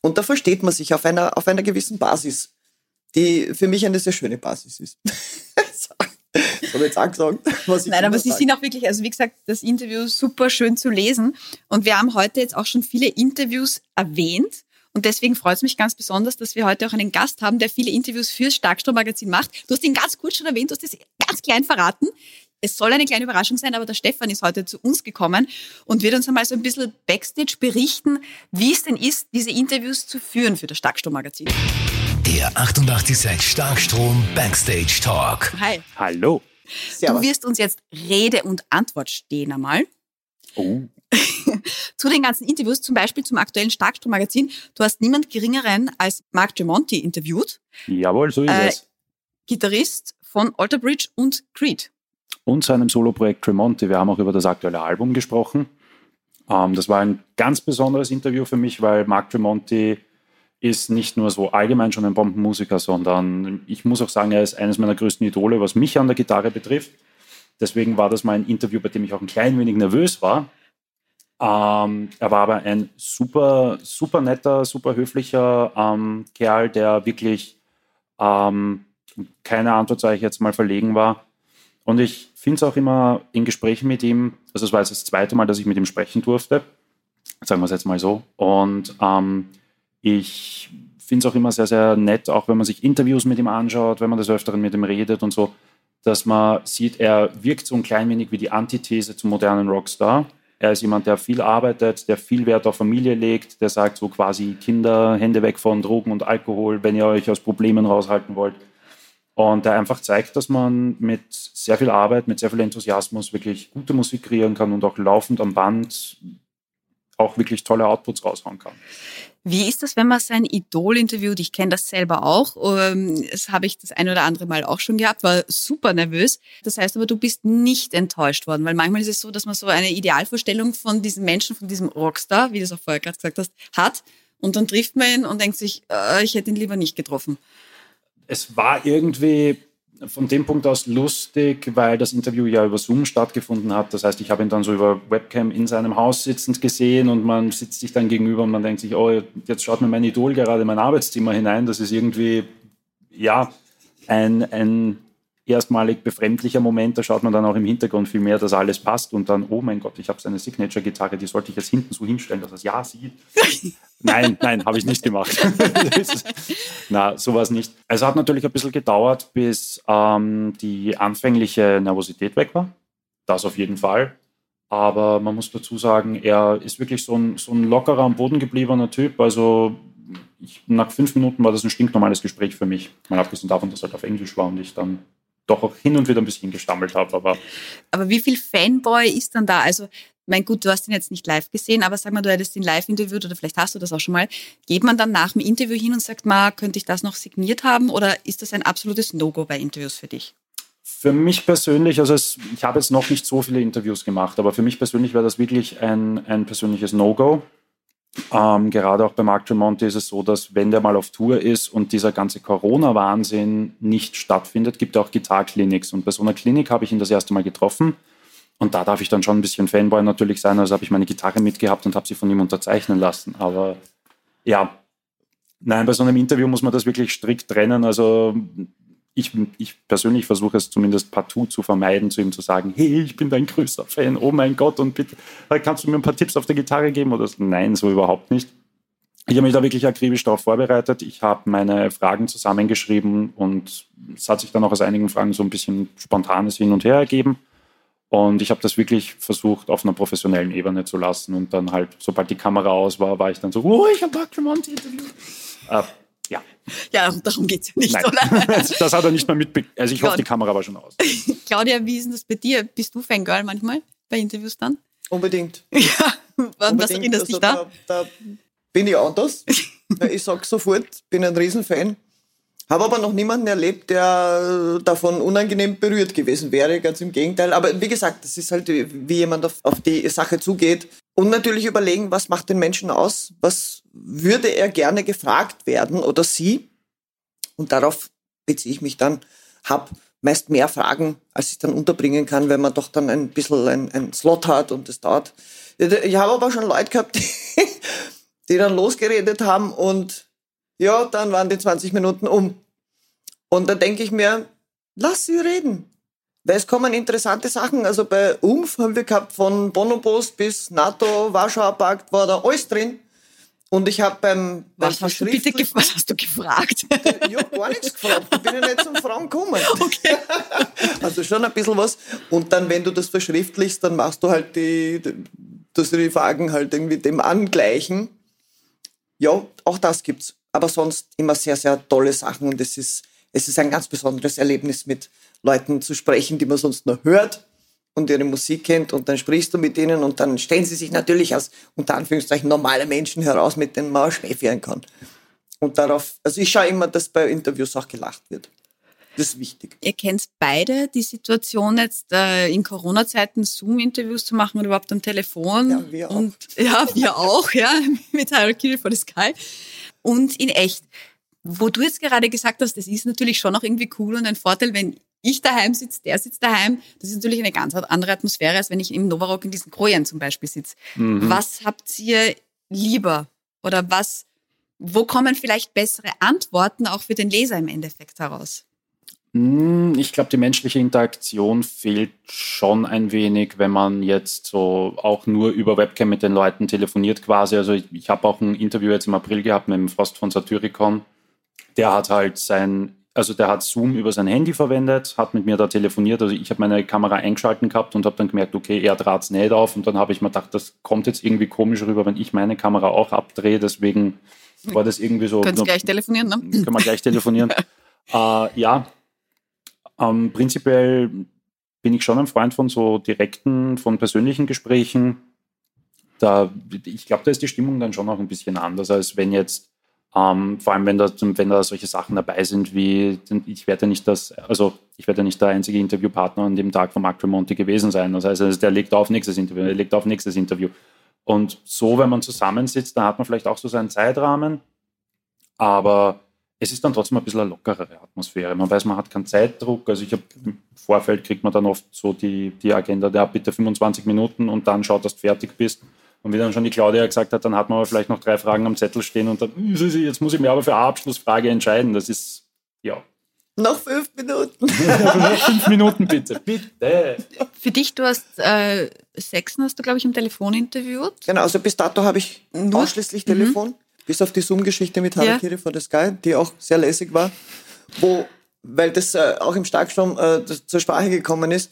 Und da versteht man sich auf einer, auf einer gewissen Basis, die für mich eine sehr schöne Basis ist. das habe ich jetzt auch gesagt, was ich Nein, aber sie sind auch wirklich, also wie gesagt, das Interview super schön zu lesen. Und wir haben heute jetzt auch schon viele Interviews erwähnt. Und deswegen freut es mich ganz besonders, dass wir heute auch einen Gast haben, der viele Interviews fürs Starkstrom-Magazin macht. Du hast ihn ganz kurz schon erwähnt, du hast es ganz klein verraten. Es soll eine kleine Überraschung sein, aber der Stefan ist heute zu uns gekommen und wird uns einmal so ein bisschen Backstage berichten, wie es denn ist, diese Interviews zu führen für das Starkstrom-Magazin. Der 886 Starkstrom Backstage Talk. Hi. Hallo. Servus. Du wirst uns jetzt Rede und Antwort stehen einmal. Oh. zu den ganzen Interviews, zum Beispiel zum aktuellen Starkstrom-Magazin. Du hast niemand Geringeren als Mark Tremonti interviewt, Jawohl, so ist Äh, es. Gitarrist von Alter Bridge und Creed. Und seinem Soloprojekt Tremonti. Wir haben auch über das aktuelle Album gesprochen. Ähm, das war ein ganz besonderes Interview für mich, weil Mark Tremonti ist nicht nur so allgemein schon ein Bombenmusiker, sondern ich muss auch sagen, er ist eines meiner größten Idole, was mich an der Gitarre betrifft. Deswegen war das mal ein Interview, bei dem ich auch ein klein wenig nervös war. Ähm, er war aber ein super, super netter, super höflicher ähm, Kerl, der wirklich ähm, keine Antwort, sage ich jetzt mal, verlegen war. Und ich finde es auch immer in Gesprächen mit ihm, also es war jetzt das zweite Mal, dass ich mit ihm sprechen durfte, sagen wir es jetzt mal so. Und ähm, ich finde es auch immer sehr, sehr nett, auch wenn man sich Interviews mit ihm anschaut, wenn man des Öfteren mit ihm redet und so, dass man sieht, er wirkt so ein klein wenig wie die Antithese zum modernen Rockstar. Er ist jemand, der viel arbeitet, der viel Wert auf Familie legt, der sagt so quasi Kinder, Hände weg von Drogen und Alkohol, wenn ihr euch aus Problemen raushalten wollt. Und der einfach zeigt, dass man mit sehr viel Arbeit, mit sehr viel Enthusiasmus wirklich gute Musik kreieren kann und auch laufend am Band auch wirklich tolle Outputs raushauen kann. Wie ist das, wenn man sein Idol interviewt? Ich kenne das selber auch. Ähm, Das habe ich das ein oder andere Mal auch schon gehabt, war super nervös. Das heißt aber, du bist nicht enttäuscht worden, weil manchmal ist es so, dass man so eine Idealvorstellung von diesem Menschen, von diesem Rockstar, wie du es auch vorher gerade gesagt hast, hat. Und dann trifft man ihn und denkt sich, äh, ich hätte ihn lieber nicht getroffen. es war irgendwie von dem Punkt aus lustig, weil das Interview ja über Zoom stattgefunden hat. Das heißt, ich habe ihn dann so über Webcam in seinem Haus sitzend gesehen und man sitzt sich dann gegenüber und man denkt sich, oh, jetzt schaut mir mein Idol gerade in mein Arbeitszimmer hinein. Das ist irgendwie, ja, ein, ein erstmalig befremdlicher Moment. Da schaut man dann auch im Hintergrund viel mehr, dass alles passt und dann, oh mein Gott, ich habe seine Signature-Gitarre, die sollte ich jetzt hinten so hinstellen, dass er es ja sieht. nein, nein, habe ich nicht gemacht. Na, sowas nicht. Es hat natürlich ein bisschen gedauert, bis ähm, die anfängliche Nervosität weg war. Das auf jeden Fall. Aber man muss dazu sagen, er ist wirklich so ein, so ein lockerer, am Boden gebliebener Typ. Also ich, nach fünf Minuten war das ein stinknormales Gespräch für mich. Mal abgesehen davon, dass es halt auf Englisch war und ich dann doch auch hin und wieder ein bisschen gestammelt habe. Aber, aber wie viel Fanboy ist dann da? Also, mein gut, du hast ihn jetzt nicht live gesehen, aber sag mal, du hättest ihn live interviewt oder vielleicht hast du das auch schon mal. Geht man dann nach dem Interview hin und sagt, ma, könnte ich das noch signiert haben oder ist das ein absolutes No-Go bei Interviews für dich? Für mich persönlich, also es, ich habe jetzt noch nicht so viele Interviews gemacht, aber für mich persönlich wäre das wirklich ein, ein persönliches No-Go. Ähm, gerade auch bei Mark Tremonti ist es so, dass wenn der mal auf Tour ist und dieser ganze Corona-Wahnsinn nicht stattfindet, gibt er auch Gitarclinics. Und bei so einer Klinik habe ich ihn das erste Mal getroffen. Und da darf ich dann schon ein bisschen Fanboy natürlich sein. Also habe ich meine Gitarre mitgehabt und habe sie von ihm unterzeichnen lassen. Aber ja, nein, bei so einem Interview muss man das wirklich strikt trennen. Also ich, ich persönlich versuche es zumindest partout zu vermeiden, zu ihm zu sagen, hey, ich bin dein größter Fan, oh mein Gott, und bitte, äh, kannst du mir ein paar Tipps auf der Gitarre geben? Oder so? Nein, so überhaupt nicht. Ich habe mich da wirklich akribisch darauf vorbereitet. Ich habe meine Fragen zusammengeschrieben und es hat sich dann auch aus einigen Fragen so ein bisschen spontanes Hin und Her ergeben. Und ich habe das wirklich versucht, auf einer professionellen Ebene zu lassen. Und dann halt, sobald die Kamera aus war, war ich dann so, oh, ich habe Dr. Monty interviewt. Ja. Ja, darum geht es ja nicht, Nein. oder? das hat er nicht mehr mitbekommen. Also ich hoffe, die Kamera war schon aus. Claudia, wie ist denn das bei dir? Bist du Fangirl manchmal bei Interviews dann? Unbedingt. Ja, was Unbedingt. erinnerst dich Also da? da? Da bin ich anders. ich sag sofort, bin ein Riesenfan. Habe aber noch niemanden erlebt, der davon unangenehm berührt gewesen wäre, ganz im Gegenteil. Aber wie gesagt, das ist halt, wie jemand auf, auf die Sache zugeht. Und natürlich überlegen, was macht den Menschen aus? Was würde er gerne gefragt werden oder sie? Und darauf beziehe ich mich dann, habe meist mehr Fragen, als ich dann unterbringen kann, wenn man doch dann ein bisschen ein, ein Slot hat und es dauert. Ich habe aber schon Leute gehabt, die, die dann losgeredet haben und ja, dann waren die 20 Minuten um. Und da denke ich mir, lass sie reden. Weil es kommen interessante Sachen. Also bei UMF haben wir gehabt, von Bonobos bis NATO, Warschauer Pakt, war da alles drin. Und ich habe beim, beim Was hast, du bitte was hast du gefragt? ich habe gar nichts gefragt. Ich bin ja nicht zum Fragen gekommen. Okay. Also schon ein bisschen was. Und dann, wenn du das verschriftlichst, dann machst du halt die, dass die Fragen halt irgendwie dem angleichen. Ja, auch das gibt's. Aber sonst immer sehr, sehr tolle Sachen. Und es ist, es ist ein ganz besonderes Erlebnis, mit Leuten zu sprechen, die man sonst nur hört und ihre Musik kennt. Und dann sprichst du mit ihnen und dann stellen sie sich natürlich als unter Anführungszeichen normale Menschen heraus, mit denen man auch Schmäh führen kann. Und darauf, also ich schaue immer, dass bei Interviews auch gelacht wird. Das ist wichtig. Ihr kennt beide die Situation jetzt äh, in Corona-Zeiten Zoom-Interviews zu machen oder überhaupt am Telefon. Ja, wir auch. Und, ja, wir auch, ja, mit Hierarchy for the Sky. Und in echt. Wo du jetzt gerade gesagt hast, das ist natürlich schon auch irgendwie cool und ein Vorteil, wenn ich daheim sitze, der sitzt daheim. Das ist natürlich eine ganz andere Atmosphäre, als wenn ich im Novarock in diesen Krojen zum Beispiel sitze. Was habt ihr lieber? Oder was, wo kommen vielleicht bessere Antworten auch für den Leser im Endeffekt heraus? Hm, Ich glaube, die menschliche Interaktion fehlt schon ein wenig, wenn man jetzt so auch nur über Webcam mit den Leuten telefoniert quasi. Also ich, ich habe auch ein Interview jetzt im April gehabt mit dem Frost von Satyricon. Der hat halt sein, also der hat Zoom über sein Handy verwendet, hat mit mir da telefoniert. Also ich habe meine Kamera eingeschalten gehabt und habe dann gemerkt, okay, er trat's nicht auf. Und dann habe ich mir gedacht, das kommt jetzt irgendwie komisch rüber, wenn ich meine Kamera auch abdrehe. Deswegen war das irgendwie so. Könnt ihr gleich telefonieren, ne? können wir gleich telefonieren. äh, ja, ähm, prinzipiell bin ich schon ein Freund von so direkten, von persönlichen Gesprächen. Da, ich glaube, da ist die Stimmung dann schon auch ein bisschen anders, als wenn jetzt, ähm, vor allem wenn da, wenn da solche Sachen dabei sind, wie ich werde ja nicht das, also ich werde ja nicht der einzige Interviewpartner an dem Tag von Mark Tremonti gewesen sein. Das heißt, also der legt auf nächstes Interview, der legt auf nächstes Interview. Und so, wenn man zusammensitzt, da hat man vielleicht auch so seinen Zeitrahmen, aber es ist dann trotzdem ein bisschen eine lockerere Atmosphäre. Man weiß, man hat keinen Zeitdruck. Also ich habe im Vorfeld kriegt man dann oft so die, die Agenda, der bitte 25 Minuten und dann schaut, dass du fertig bist. Und wie dann schon die Claudia gesagt hat, dann hat man aber vielleicht noch drei Fragen am Zettel stehen und dann, jetzt muss ich mir aber für eine Abschlussfrage entscheiden. Das ist, ja. Noch fünf Minuten. noch fünf Minuten bitte, bitte. Für dich, du hast äh, Sechsen, hast du, glaube ich, im Telefon interviewt. Genau, also bis dato habe ich Nur? ausschließlich Telefon, bis auf die Zoom-Geschichte mit Harakiri for the Sky, die auch sehr lässig war, wo, weil das äh, auch im Starksturm äh, das zur Sprache gekommen ist,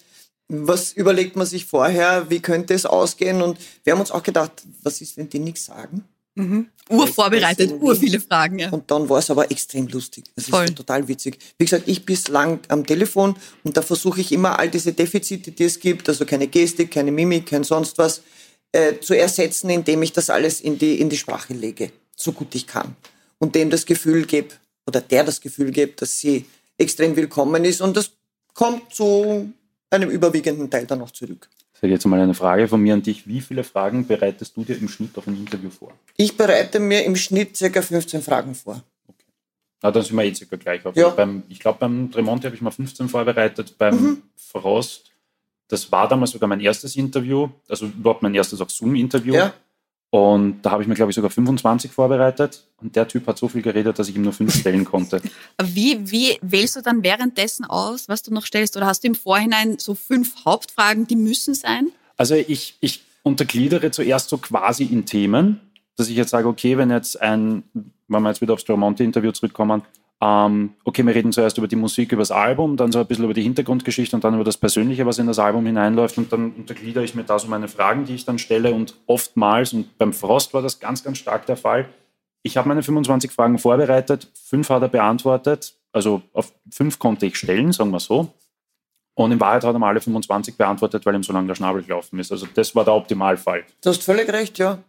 was überlegt man sich vorher, wie könnte es ausgehen und wir haben uns auch gedacht, was ist, wenn die nichts sagen? Mhm. Urvorbereitet, ur viele Fragen, ja. Und dann war es aber extrem lustig. Das Voll. ist total witzig. Wie gesagt, ich bislang am Telefon und da versuche ich immer all diese Defizite, die es gibt, also keine Gestik, keine Mimik, kein sonst was, äh, zu ersetzen, indem ich das alles in die, in die Sprache lege, so gut ich kann. Und dem das Gefühl gebe, oder der das Gefühl gibt, dass sie extrem willkommen ist und das kommt zu einem überwiegenden Teil dann noch zurück. Sag jetzt mal eine Frage von mir an dich. Wie viele Fragen bereitest du dir im Schnitt auf ein Interview vor? Ich bereite mir im Schnitt circa 15 Fragen vor. Na, dann sind wir eh circa gleich auf. Ja. Also beim, ich glaube, beim Tremonti habe ich mal 15 vorbereitet. Beim Frost, das war damals sogar mein erstes Interview, also überhaupt mein erstes auch Zoom-Interview. Ja? Und da habe ich mir, glaube ich, sogar 25 vorbereitet. Und der Typ hat so viel geredet, dass ich ihm nur fünf stellen konnte. Wie, wie wählst du dann währenddessen aus, was du noch stellst? Oder hast du im Vorhinein so fünf Hauptfragen, die müssen sein? Also ich, ich untergliedere zuerst so quasi in Themen, dass ich jetzt sage, okay, wenn jetzt ein, wenn wir jetzt wieder aufs Tremonti-Interview zurückkommen, ähm, okay, wir reden zuerst über die Musik, über das Album, dann so ein bisschen über die Hintergrundgeschichte und dann über das Persönliche, was in das Album hineinläuft und dann untergliedere ich mir da so meine Fragen, die ich dann stelle und oftmals, und beim Frost war das ganz, ganz stark der Fall, ich habe meine 25 Fragen vorbereitet, fünf hat er beantwortet, also auf fünf konnte ich stellen, sagen wir so. Und in Wahrheit hat er mal alle 25 beantwortet, weil ihm so lange der Schnabel gelaufen ist. Also das war der Optimalfall. Du hast völlig recht, ja.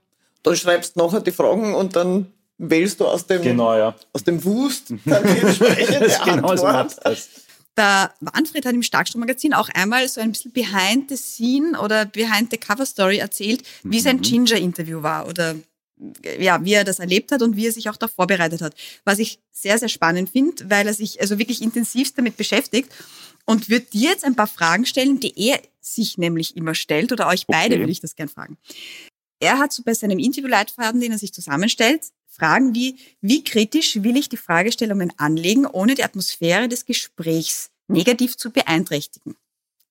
Dann schreibst du nachher die Fragen und dann wählst du aus dem, Genau, ja. aus dem Wust dann die entsprechende genau so Antwort. das. Der Manfred hat im Starkstrom-Magazin auch einmal so ein bisschen behind the scene oder behind the cover story erzählt, wie sein Ginger-Interview war oder ja, wie er das erlebt hat und wie er sich auch da vorbereitet hat. Was ich sehr, sehr spannend finde, weil er sich also wirklich intensivst damit beschäftigt und wird dir jetzt ein paar Fragen stellen, die er sich nämlich immer stellt oder euch beide Okay. will ich das gern fragen. Er hat so bei seinem Interviewleitfaden, den er sich zusammenstellt, Fragen wie, wie kritisch will ich die Fragestellungen anlegen, ohne die Atmosphäre des Gesprächs negativ zu beeinträchtigen.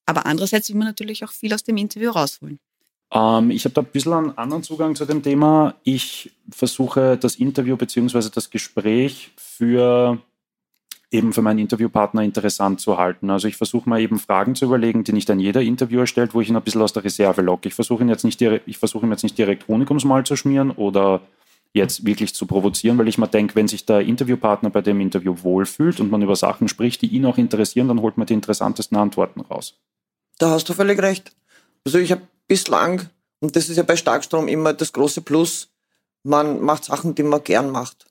Aber andererseits will man natürlich auch viel aus dem Interview rausholen. Ähm, ich habe da ein bisschen einen anderen Zugang zu dem Thema. Ich versuche das Interview bzw. das Gespräch für eben für meinen Interviewpartner interessant zu halten. Also ich versuche mir eben Fragen zu überlegen, die nicht ein jeder Interviewer stellt, wo ich ihn ein bisschen aus der Reserve locke. Ich versuche ihn jetzt nicht ich versuche ihm jetzt nicht direkt Honig ums Maul zu schmieren oder jetzt wirklich zu provozieren, weil ich mir denke, wenn sich der Interviewpartner bei dem Interview wohlfühlt und man über Sachen spricht, die ihn auch interessieren, dann holt man die interessantesten Antworten raus. Da hast du völlig recht. Also ich habe bislang, und das ist ja bei Starkstrom immer das große Plus, man macht Sachen, die man gern macht.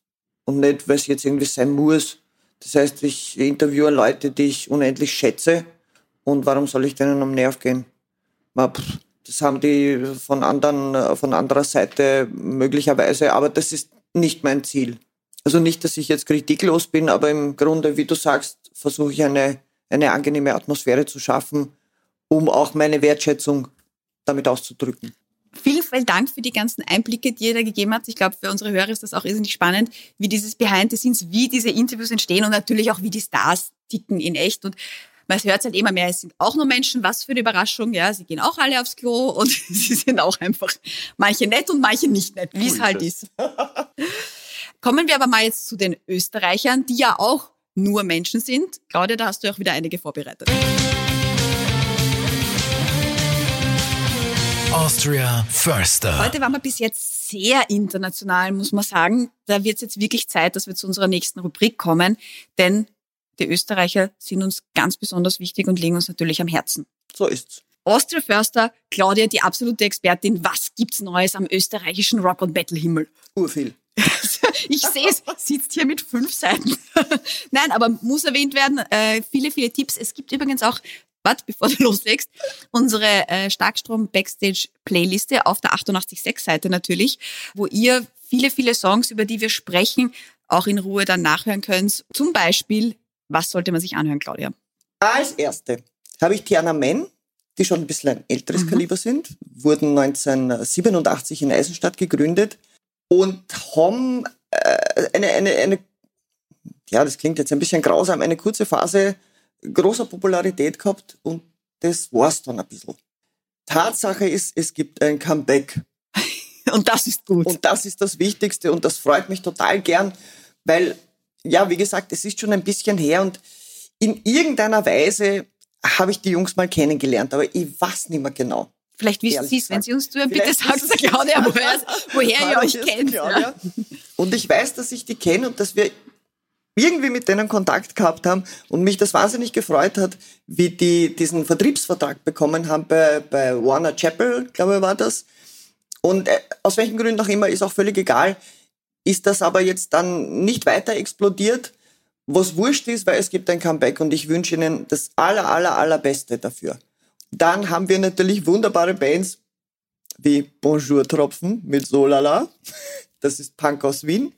Und nicht, weil es jetzt irgendwie sein muss. Das heißt, ich interviewe Leute, die ich unendlich schätze. Und warum soll ich denen am Nerv gehen? Ma, pff, Das haben die von, anderen, von anderer Seite möglicherweise, aber das ist nicht mein Ziel. Also nicht, dass ich jetzt kritiklos bin, aber im Grunde, wie du sagst, versuche ich eine, eine angenehme Atmosphäre zu schaffen, um auch meine Wertschätzung damit auszudrücken. Vielen, vielen Dank für die ganzen Einblicke, die ihr da gegeben habt. Ich glaube, für unsere Hörer ist das auch irrsinnig spannend, wie dieses Behind the Scenes, wie diese Interviews entstehen und natürlich auch, wie die Stars ticken in echt. Und man hört es halt immer mehr, es sind auch nur Menschen, was für eine Überraschung, ja, sie gehen auch alle aufs Klo und sie sind auch einfach manche nett und manche nicht nett, wie es halt ist. Kommen wir aber mal jetzt zu den Österreichern, die ja auch nur Menschen sind. Claudia, da hast du auch wieder einige vorbereitet. Austria Förster. Heute waren wir bis jetzt sehr international, muss man sagen. Da wird es jetzt wirklich Zeit, dass wir zu unserer nächsten Rubrik kommen, denn die Österreicher sind uns ganz besonders wichtig und liegen uns natürlich am Herzen. So ist's. Austria Förster, Claudia, die absolute Expertin. Was gibt's Neues am österreichischen Rock- und Battle-Himmel? Urviel. Ich sehe es, sitzt hier mit fünf Seiten. Nein, aber muss erwähnt werden, äh, viele, viele Tipps. Es gibt übrigens auch, warte, bevor du loslegst, unsere äh, Starkstrom-Backstage-Playliste auf der 88.6-Seite natürlich, wo ihr viele, viele Songs, über die wir sprechen, auch in Ruhe dann nachhören könnt. Zum Beispiel, was sollte man sich anhören, Claudia? Als erste habe ich Tiana Men, die schon ein bisschen ein älteres Kaliber sind, wurden 1987 in Eisenstadt gegründet und haben äh, eine, eine, eine, ja, das klingt jetzt ein bisschen grausam, eine kurze Phase großer Popularität gehabt und das war's dann ein bisschen. Tatsache ist, es gibt ein Comeback Und das ist gut. und das ist das Wichtigste und das freut mich total gern, weil, ja, wie gesagt, es ist schon ein bisschen her und in irgendeiner Weise habe ich die Jungs mal kennengelernt, aber ich weiß nicht mehr genau. Vielleicht wissen Sie es, wenn Sie uns zuhören, bitte sagt der Claudia, woher, woher ihr euch kennt. Ja. Und ich weiß, dass ich die kenne und dass wir irgendwie mit denen Kontakt gehabt haben und mich das wahnsinnig gefreut hat, wie die diesen Vertriebsvertrag bekommen haben bei, bei Warner Chapel, glaube ich, war das. Und äh, aus welchen Gründen auch immer, ist auch völlig egal, ist das aber jetzt dann nicht weiter explodiert, was wurscht ist, weil es gibt ein Comeback und ich wünsche Ihnen das aller, aller, allerbeste dafür. Dann haben wir natürlich wunderbare Bands wie Bonjour Tropfen mit Solala. Das ist Punk aus Wien.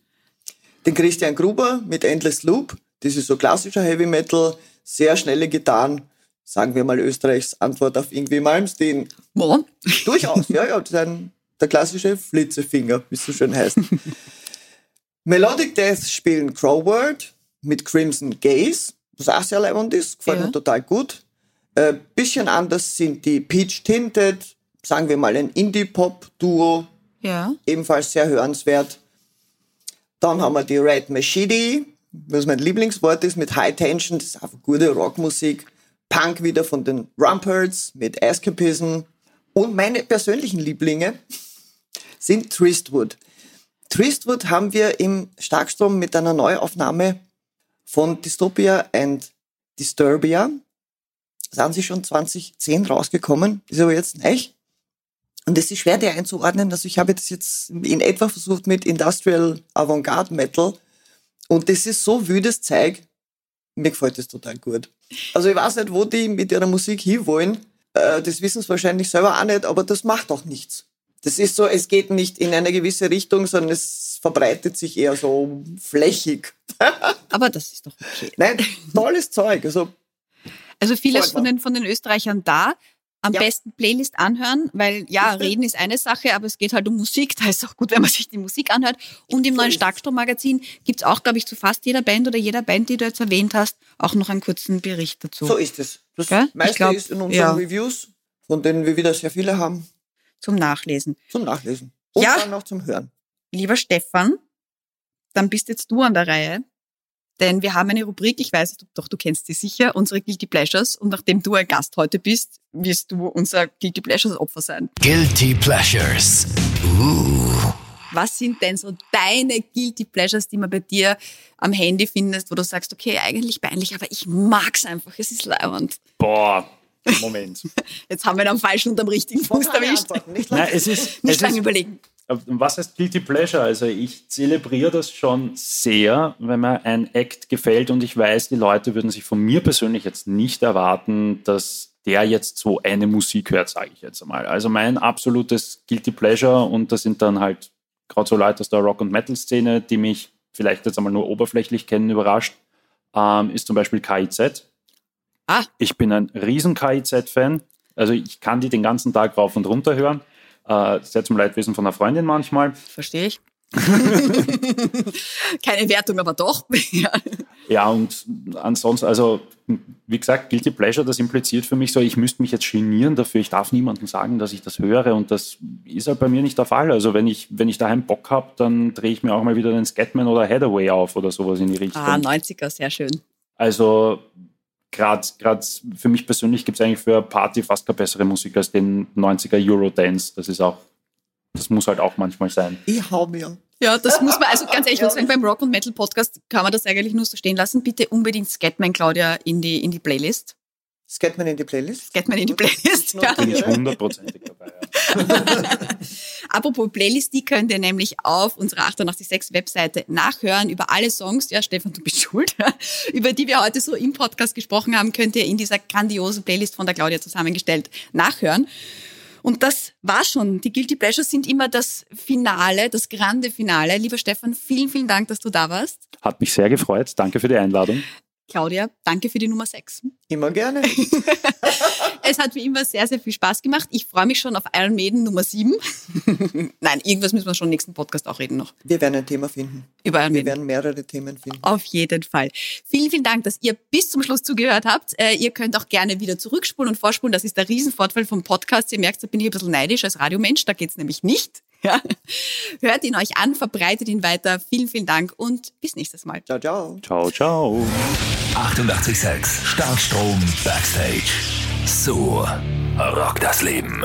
Den Christian Gruber mit Endless Loop. Das ist so klassischer Heavy Metal, sehr schnelle Gitarren. Sagen wir mal Österreichs Antwort auf irgendwie Malmsteen. Mo? Durchaus, ja, ja. Das ist ein, der klassische Flitzefinger, wie es so schön heißt. Melodic Death spielen Crowword mit Crimson Gaze, was auch sehr leibend ist, gefällt ja. mir total gut. Äh, bisschen anders sind die Peach Tinted, sagen wir mal ein Indie-Pop-Duo. Ja. Ebenfalls sehr hörenswert. Dann haben wir die Red Machete, was mein Lieblingswort ist, mit High Tension, das ist einfach gute Rockmusik. Punk wieder von den Rumperts mit Escapism. Und meine persönlichen Lieblinge sind Tristwood. Tristwood haben wir im Starkstrom mit einer Neuaufnahme von Dystopia and Disturbia sind sie schon 2010 rausgekommen, ist aber jetzt nicht. Und es ist schwer, die einzuordnen. Also ich habe das jetzt in etwa versucht mit Industrial Avantgarde Metal. Und das ist so wüdes Zeug. Mir gefällt das total gut. Also ich weiß nicht, wo die mit ihrer Musik hinwollen. Äh, das wissen sie wahrscheinlich selber auch nicht, aber das macht auch nichts. Das ist so, es geht nicht in eine gewisse Richtung, sondern es verbreitet sich eher so flächig. aber das ist doch okay. Nein, tolles Zeug. Also also vieles von den, von den Österreichern da. Am ja. besten Playlist anhören, weil ja, reden ist eine Sache, aber es geht halt um Musik. Da ist es auch gut, wenn man sich die Musik anhört. Und im neuen Starkstrom-Magazin gibt's auch, glaube ich, zu fast jeder Band oder jeder Band, die du jetzt erwähnt hast, auch noch einen kurzen Bericht dazu. So ist es. Das Gell? meiste glaub, ist in unseren ja. Reviews, von denen wir wieder sehr viele haben. Zum Nachlesen. Zum Nachlesen. Und ja. dann auch zum Hören. Lieber Stefan, dann bist jetzt du an der Reihe. Denn wir haben eine Rubrik, ich weiß doch, du kennst sie sicher, unsere Guilty Pleasures. Und nachdem du ein Gast heute bist, wirst du unser Guilty Pleasures Opfer sein. Guilty Pleasures. Uh. Was sind denn so deine Guilty Pleasures, die man bei dir am Handy findest, wo du sagst, okay, eigentlich peinlich, aber ich mag's einfach, es ist leibend. Boah, Moment. Jetzt haben wir den falschen und am richtigen Fuß erwischt. Nicht, Nein, es ist, nicht es lange ist, überlegen. Was heißt Guilty Pleasure? Also ich zelebriere das schon sehr, wenn mir ein Act gefällt und ich weiß, die Leute würden sich von mir persönlich jetzt nicht erwarten, dass der jetzt so eine Musik hört, sage ich jetzt einmal. Also mein absolutes Guilty Pleasure und das sind dann halt gerade so Leute aus der Rock- und Metal-Szene, die mich vielleicht jetzt einmal nur oberflächlich kennen, überrascht, ähm, ist zum Beispiel KIZ. Ah. Ich bin ein riesen KIZ-Fan. Also ich kann die den ganzen Tag rauf und runter hören. Äh, sehr zum Leidwesen von einer Freundin manchmal. Verstehe ich. Keine Wertung, aber doch. ja. ja, und ansonsten, also wie gesagt, Guilty Pleasure, das impliziert für mich so, ich müsste mich jetzt genieren dafür, ich darf niemandem sagen, dass ich das höre und das ist halt bei mir nicht der Fall. Also wenn ich, wenn ich daheim Bock habe, dann drehe ich mir auch mal wieder den Scatman oder Hathaway auf oder sowas in die Richtung. Ah, 90er, sehr schön. Also gerade für mich persönlich gibt es eigentlich für Party fast keine bessere Musik als den 90er Eurodance. Das ist auch, das muss halt auch manchmal sein. Ich hau mir. Ja, das muss man, also ganz ehrlich, sagen, beim Rock- und Metal-Podcast kann man das eigentlich nur so stehen lassen. Bitte unbedingt Scatman, Claudia, in die, in die Playlist. Scatman in die Playlist? Scatman in die Playlist, ja. Bin ich hundertprozentig dabei. Apropos Playlist, die könnt ihr nämlich auf unserer 886 Webseite nachhören über alle Songs. Ja, Stefan, du bist schuld. über die wir heute so im Podcast gesprochen haben, könnt ihr in dieser grandiosen Playlist von der Claudia zusammengestellt nachhören. Und das war schon. Die Guilty Pleasures sind immer das Finale, das grande Finale. Lieber Stefan, vielen, vielen Dank, dass du da warst. Hat mich sehr gefreut. Danke für die Einladung. Claudia, danke für die Nummer 6. Immer gerne. es hat wie immer sehr, sehr viel Spaß gemacht. Ich freue mich schon auf Iron Maiden Nummer 7. Nein, irgendwas müssen wir schon im nächsten Podcast auch reden noch. Wir werden ein Thema finden. Über Iron Maiden. Wir werden mehrere Themen finden. Auf jeden Fall. Vielen, vielen Dank, dass ihr bis zum Schluss zugehört habt. Äh, ihr könnt auch gerne wieder zurückspulen und vorspulen. Das ist der Riesenvorteil vom Podcast. Ihr merkt, da bin ich ein bisschen neidisch als Radiomensch. Da geht es nämlich nicht. Ja. Hört ihn euch an, verbreitet ihn weiter. Vielen, vielen Dank und bis nächstes Mal. Ciao, ciao. Ciao, ciao. 886 Starkstrom Backstage. So rockt das Leben.